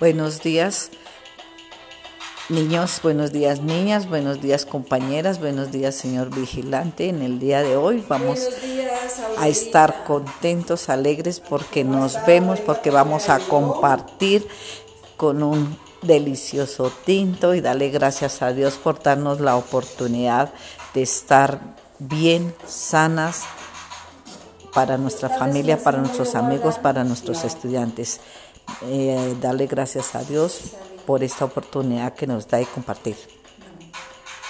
Buenos días, niños, buenos días, niñas, buenos días, compañeras, buenos días, señor vigilante. En el día de hoy vamos días, a estar contentos, alegres, porque nos vemos, porque vamos a compartir con un delicioso tinto y darle gracias a Dios por darnos la oportunidad de estar bien, sanas, para nuestra familia, para nuestros amigos, para nuestros estudiantes. Eh, darle gracias a Dios por esta oportunidad que nos da de compartir.